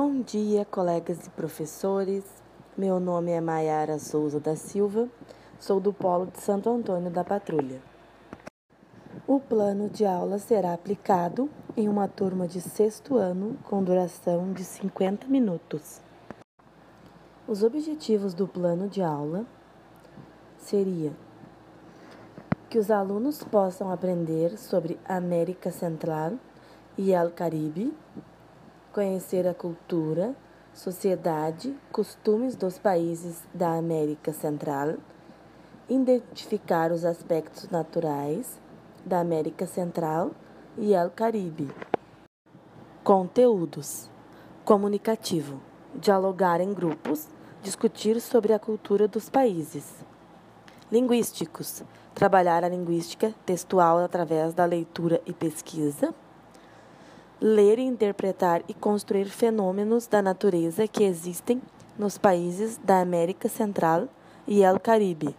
Bom dia, colegas e professores. Meu nome é Maiara Souza da Silva, sou do Polo de Santo Antônio da Patrulha. O plano de aula será aplicado em uma turma de sexto ano com duração de 50 minutos. Os objetivos do plano de aula seria que os alunos possam aprender sobre América Central e El Caribe, conhecer a cultura, sociedade, costumes dos países da América Central, identificar os aspectos naturais da América Central e El Caribe. Conteúdos: comunicativo, dialogar em grupos, discutir sobre a cultura dos países. Linguísticos: trabalhar a linguística textual através da leitura e pesquisa. Ler, interpretar e construir fenômenos da natureza que existem nos países da América Central e El Caribe.